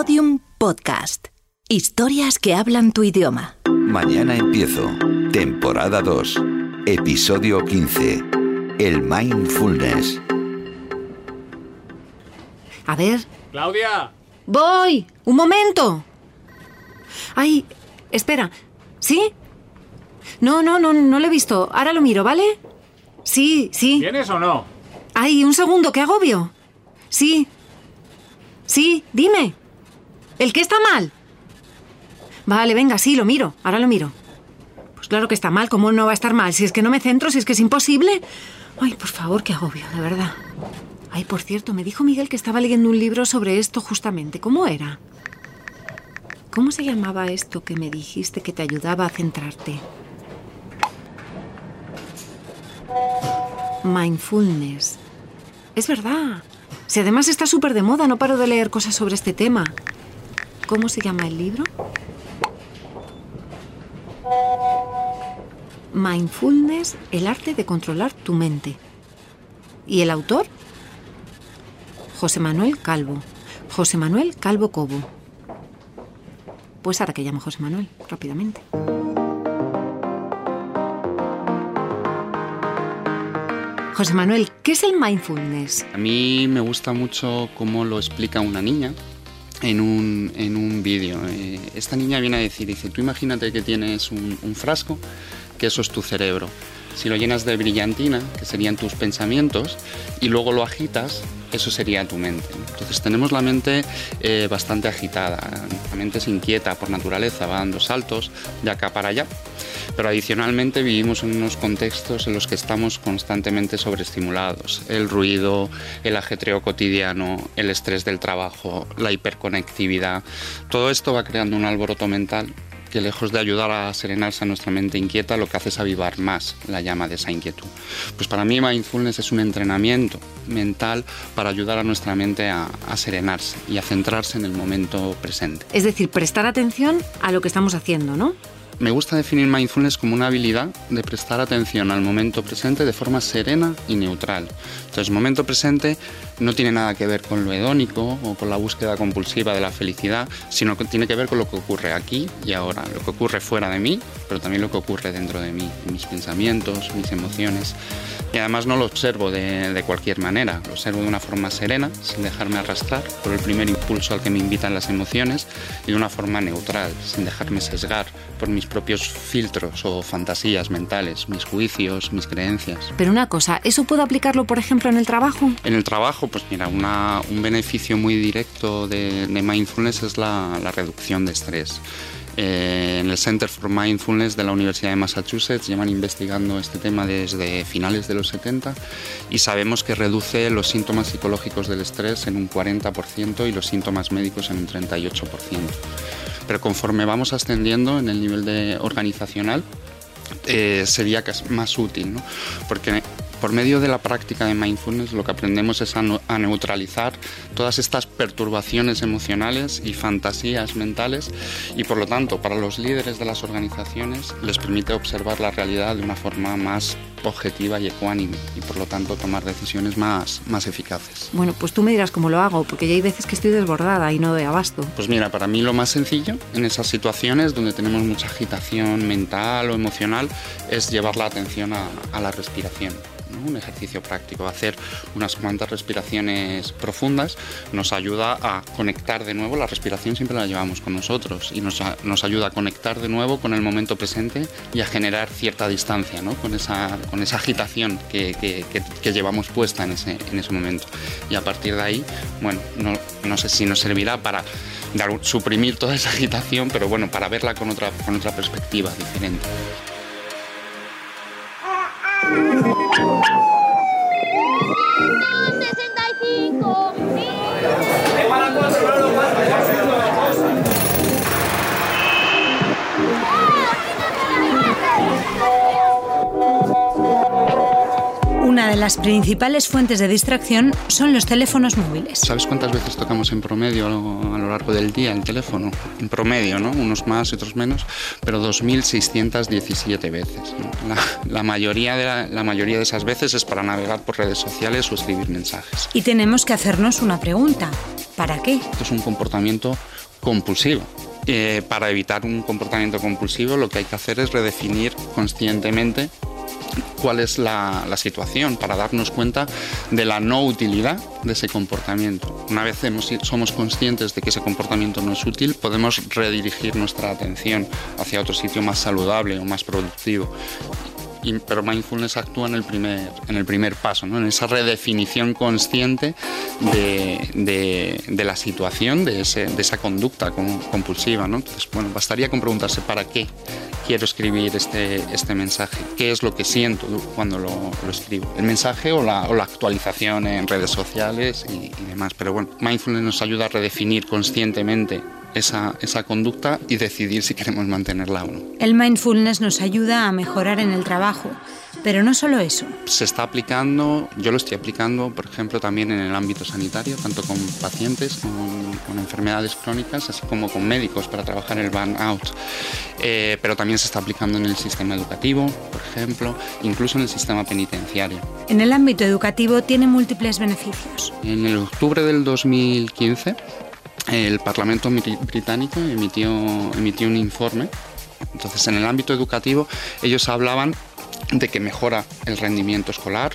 Podium Podcast. Historias que hablan tu idioma. Mañana empiezo. Temporada 2. Episodio 15. El mindfulness. A ver. Claudia. Voy. Un momento. Ay, espera. ¿Sí? No, no, no, no lo he visto. Ahora lo miro, ¿vale? Sí, sí. ¿Vienes o no? Ay, un segundo, qué agobio. Sí. Sí, dime. ¿El qué está mal? Vale, venga, sí, lo miro. Ahora lo miro. Pues claro que está mal. ¿Cómo no va a estar mal? Si es que no me centro, si es que es imposible. Ay, por favor, qué agobio, de verdad. Ay, por cierto, me dijo Miguel que estaba leyendo un libro sobre esto justamente. ¿Cómo era? ¿Cómo se llamaba esto que me dijiste que te ayudaba a centrarte? Mindfulness. Es verdad. Si además está súper de moda, no paro de leer cosas sobre este tema. ¿Cómo se llama el libro? Mindfulness, el arte de controlar tu mente. ¿Y el autor? José Manuel Calvo. José Manuel Calvo Cobo. Pues ahora que llamo José Manuel, rápidamente. José Manuel, ¿qué es el mindfulness? A mí me gusta mucho cómo lo explica una niña en un, en un vídeo. Eh, esta niña viene a decir, dice, tú imagínate que tienes un, un frasco, que eso es tu cerebro. Si lo llenas de brillantina, que serían tus pensamientos, y luego lo agitas, eso sería tu mente. Entonces tenemos la mente eh, bastante agitada, la mente se inquieta por naturaleza, va dando saltos de acá para allá, pero adicionalmente vivimos en unos contextos en los que estamos constantemente sobreestimulados. El ruido, el ajetreo cotidiano, el estrés del trabajo, la hiperconectividad, todo esto va creando un alboroto mental que lejos de ayudar a serenarse a nuestra mente inquieta, lo que hace es avivar más la llama de esa inquietud. Pues para mí mindfulness es un entrenamiento mental para ayudar a nuestra mente a, a, serenarse y a centrarse en el momento presente. Es decir, prestar atención a lo que estamos haciendo, ¿no? Me gusta definir mindfulness como una habilidad de prestar atención al momento presente de forma serena y neutral. Entonces, momento presente no tiene nada que ver con lo hedónico o con la búsqueda compulsiva de la felicidad, sino que tiene que ver con lo que ocurre aquí y ahora, lo que ocurre fuera de mí, pero también lo que ocurre dentro de mí, mis pensamientos, mis emociones. Y además no lo observo de, cualquier manera, lo observo de una forma serena, sin dejarme arrastrar por el primer impulso al que me invitan las emociones, y de una forma neutral, sin dejarme sesgar por mis propios filtros o fantasías mentales, mis juicios, mis creencias. Pero una cosa, ¿eso puedo aplicarlo, por ejemplo, en el trabajo? En el trabajo, pues mira, una, un beneficio muy directo de, de mindfulness es la, la reducción de estrés. Eh, en el Center for Mindfulness de la Universidad de Massachusetts llevan investigando este tema desde finales de los 70 y sabemos que reduce los síntomas psicológicos del estrés en un 40% y los síntomas médicos en un 38%. Pero conforme vamos ascendiendo en el nivel de organizacional, eh, sería más útil, ¿no? porque por medio de la práctica de mindfulness lo que aprendemos es a, neutralizar todas estas perturbaciones emocionales y fantasías mentales y por lo tanto para los líderes de las organizaciones les permite observar la realidad de una forma más objetiva y ecuánime y por lo tanto tomar decisiones más, más eficaces. Bueno, pues tú me dirás cómo lo hago, porque ya hay veces que estoy desbordada y no doy abasto. Pues mira, para mí lo más sencillo en esas situaciones donde tenemos mucha agitación mental o emocional es llevar la atención a, a la respiración. Un ejercicio práctico. Hacer unas cuantas respiraciones profundas nos ayuda a conectar de nuevo, la respiración siempre la llevamos con nosotros y nos, ayuda a conectar de nuevo con el momento presente y a generar cierta distancia ¿no? con, esa, con esa agitación que, llevamos puesta en ese, en ese momento. Y a partir de ahí, bueno, no, sé si nos servirá para suprimir toda esa agitación, pero bueno, para verla con otra, con otra perspectiva diferente. Las principales fuentes de distracción son los teléfonos móviles. ¿Sabes cuántas veces tocamos en promedio a lo, largo del día el teléfono? En promedio, ¿no? Unos más y otros menos, pero 2.617 veces. ¿no? La, la, mayoría de la, la mayoría de esas veces es para navegar por redes sociales o escribir mensajes. Y tenemos que hacernos una pregunta. ¿Para qué? Esto es un comportamiento compulsivo. Eh, para evitar un comportamiento compulsivo lo que hay que hacer es redefinir conscientemente cuál es la, la, situación para darnos cuenta de la no utilidad de ese comportamiento. Una vez hemos, somos conscientes de que ese comportamiento no es útil, podemos redirigir nuestra atención hacia otro sitio más saludable o más productivo y, pero mindfulness actúa en el primer, en el primer paso, ¿no? en esa redefinición consciente de, de, de la situación, de, ese, de esa conducta compulsiva. ¿no? Entonces, bueno, bastaría con preguntarse para qué quiero escribir este, este mensaje, qué es lo que siento cuando lo, lo escribo, el mensaje o la, o la, actualización en redes sociales y, y demás. Pero bueno, mindfulness nos ayuda a redefinir conscientemente esa, esa, conducta y decidir si queremos mantenerla o no. El mindfulness nos ayuda a mejorar en el trabajo, pero no solo eso. Se está aplicando, yo lo estoy aplicando, por ejemplo, también en el ámbito sanitario, tanto con pacientes con, con enfermedades crónicas, así como con médicos para trabajar el burnout. Eh, pero también se está aplicando en el sistema educativo, por ejemplo, incluso en el sistema penitenciario. En el ámbito educativo tiene múltiples beneficios. En el octubre del 2015 el Parlamento británico emitió, emitió un informe. Entonces, en el ámbito educativo, ellos hablaban de que mejora el rendimiento escolar,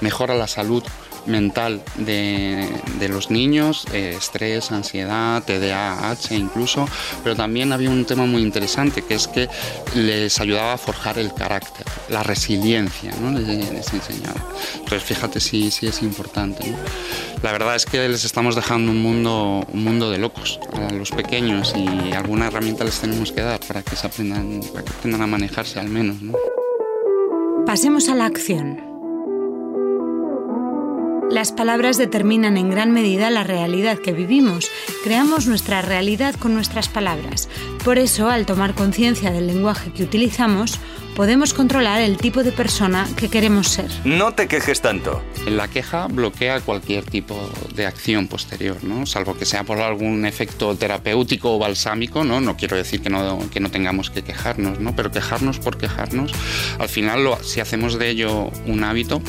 mejora la salud mental de, de los niños, eh, estrés, ansiedad, TDAH incluso, pero también había un tema muy interesante que es que les ayudaba a forjar el carácter, la resiliencia, ¿no? les, les enseñaba. Entonces fíjate si, si es importante. La verdad es que les estamos dejando un mundo, un mundo de locos a los pequeños y alguna herramienta les tenemos que dar para que se aprendan, para que aprendan a manejarse al menos. ¿no? Pasemos a la acción. Las palabras determinan en gran medida la realidad que vivimos. Creamos nuestra realidad con nuestras palabras. Por eso, al tomar conciencia del lenguaje que utilizamos, podemos controlar el tipo de persona que queremos ser. No te quejes tanto. La queja bloquea cualquier tipo de acción posterior, ¿no? salvo que sea por algún efecto terapéutico o balsámico. No, no quiero decir que no, que no tengamos que quejarnos, ¿no? pero quejarnos por quejarnos, al final, lo, si hacemos de ello un hábito,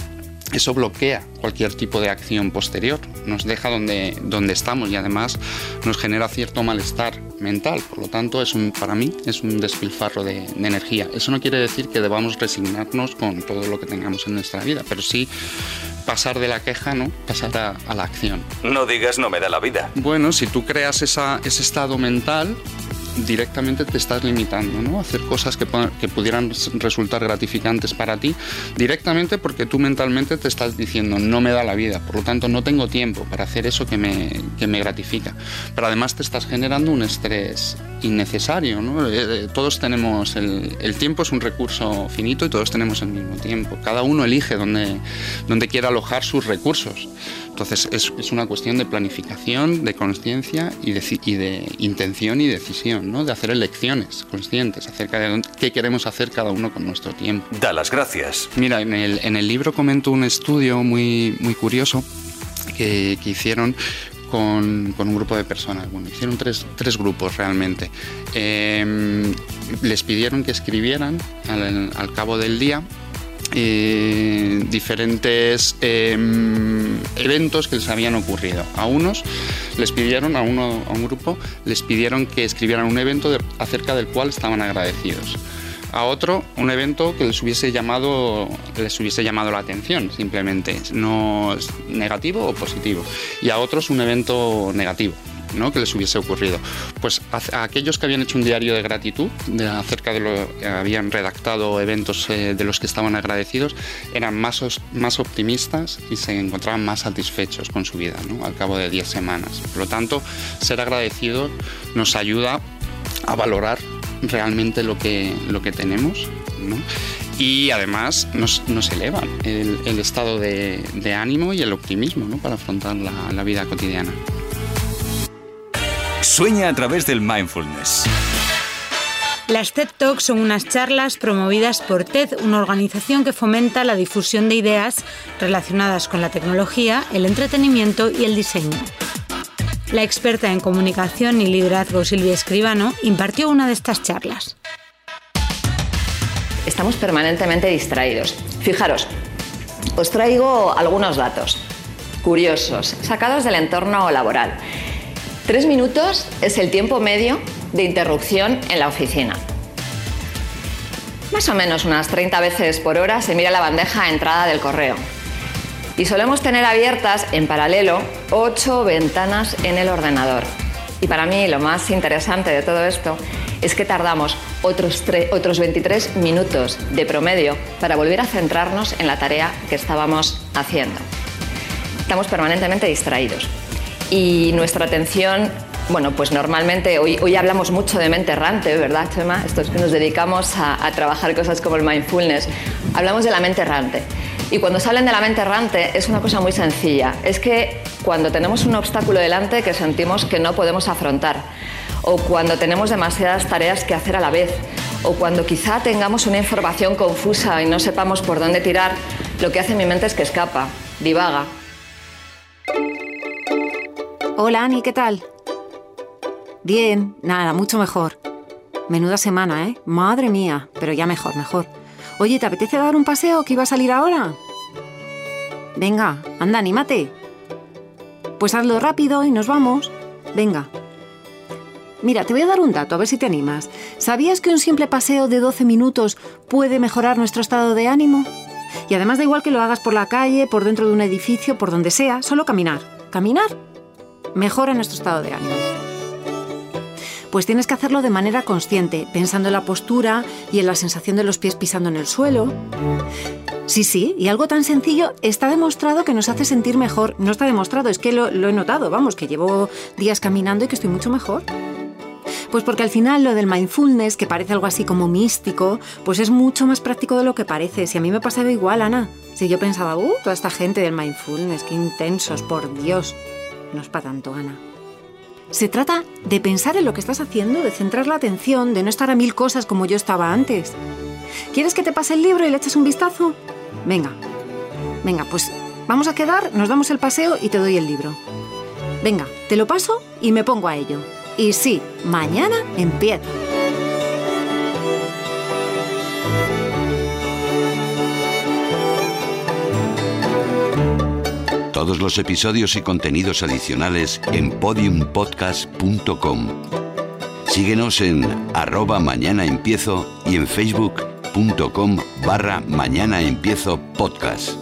eso bloquea cualquier tipo de acción posterior, nos deja donde, donde estamos y además nos genera cierto malestar mental. Por lo tanto, es un, para mí es un despilfarro de, de, energía. Eso no quiere decir que debamos resignarnos con todo lo que tengamos en nuestra vida, pero sí pasar de la queja, ¿no? Pasar a, a la acción. No digas no me da la vida. Bueno, si tú creas esa, ese estado mental, directamente te estás limitando ¿no? hacer cosas que, pudieran resultar gratificantes para ti, directamente porque tú mentalmente te estás diciendo no me da la vida, por lo tanto no tengo tiempo para hacer eso que me, que me gratifica. Pero además te estás generando un estrés innecesario. ¿no? Todos tenemos, el, el, tiempo es un recurso finito y todos tenemos el mismo tiempo. Cada uno elige dónde, dónde quiere alojar sus recursos. Entonces es, es, una cuestión de planificación, de conciencia y de, intención y decisión, ¿no? de hacer elecciones conscientes acerca de qué queremos hacer cada uno con nuestro tiempo. Da las gracias. Mira, en el, en el libro comento un estudio muy, muy curioso que, que hicieron con, con, un grupo de personas. Bueno, hicieron tres, tres grupos realmente. Eh, les pidieron que escribieran al, al cabo del día eh, diferentes eh, eventos que les habían ocurrido. A unos les pidieron, a, uno, a un grupo, les pidieron que escribieran un evento de, acerca del cual estaban agradecidos. A otro, un evento que les hubiese llamado, les hubiese llamado la atención, simplemente, no negativo o positivo. Y a otros, un evento negativo, ¿no? que les hubiese ocurrido. Pues aquellos que habían hecho un diario de gratitud de, acerca de lo que habían redactado eventos eh, de los que estaban agradecidos, eran más, más optimistas y se encontraban más satisfechos con su vida ¿no? al cabo de 10 semanas. Por lo tanto, ser agradecidos nos ayuda a valorar realmente lo que, lo que tenemos. y además nos, nos elevan el, estado de, ánimo y el optimismo ¿no? para afrontar la vida cotidiana. Sueña a través del mindfulness. Las TED Talks son unas charlas promovidas por TED, una organización que fomenta la difusión de ideas relacionadas con la tecnología, el entretenimiento y el diseño. La experta en comunicación y liderazgo Silvia Escribano impartió una de estas charlas. Estamos permanentemente distraídos. Fijaros, os traigo algunos datos curiosos, sacados del entorno laboral. Tres minutos es el tiempo medio de interrupción en la oficina. Más o menos unas 30 veces por hora se mira la bandeja de entrada del correo. Y solemos tener abiertas en paralelo ocho ventanas en el ordenador. Y para mí lo más interesante de todo esto es que tardamos otros, otros 23 minutos de promedio para volver a centrarnos en la tarea que estábamos haciendo. Estamos permanentemente distraídos y nuestra atención bueno, pues normalmente hoy, hoy hablamos mucho de mente errante, ¿verdad, Chema? Estos que nos dedicamos a, a, trabajar cosas como el mindfulness. Hablamos de la mente errante. Y cuando se hablan de la mente errante es una cosa muy sencilla. Es que cuando tenemos un obstáculo delante que sentimos que no podemos afrontar, o cuando tenemos demasiadas tareas que hacer a la vez, o cuando quizá tengamos una información confusa y no sepamos por dónde tirar, lo que hace mi mente es que escapa, divaga. Hola Ani, ¿qué tal? Bien, nada, mucho mejor. Menuda semana, ¿eh? Madre mía, pero ya mejor, mejor. Oye, ¿te apetece dar un paseo que iba a salir ahora? Venga, anda, anímate. Pues hazlo rápido y nos vamos. Venga. Mira, te voy a dar un dato, a ver si te animas. ¿Sabías que un simple paseo de 12 minutos puede mejorar nuestro estado de ánimo? Y además da igual que lo hagas por la calle, por dentro de un edificio, por donde sea, solo caminar. Caminar mejora nuestro estado de ánimo pues tienes que hacerlo de manera consciente, pensando en la postura y en la sensación de los pies pisando en el suelo. Sí, sí, y algo tan sencillo está demostrado que nos hace sentir mejor. No está demostrado, es que lo, he notado, vamos, que llevo días caminando y que estoy mucho mejor. Pues porque al final lo del mindfulness, que parece algo así como místico, pues es mucho más práctico de lo que parece. Si a mí me pasaba igual, Ana. Si yo pensaba, uh, toda esta gente del mindfulness, qué intensos, por Dios. No es para tanto, Ana. Se trata de pensar en lo que estás haciendo, de centrar la atención, de no estar a mil cosas como yo estaba antes. ¿Quieres que te pase el libro y le eches un vistazo? Venga, venga, pues vamos a quedar, nos damos el paseo y te doy el libro. Venga, te lo paso y me pongo a ello. Y sí, mañana empieza. Todos los episodios y contenidos adicionales en podiumpodcast.com. Síguenos en arroba mañana empiezo y en facebook.com barra mañana empiezo podcast.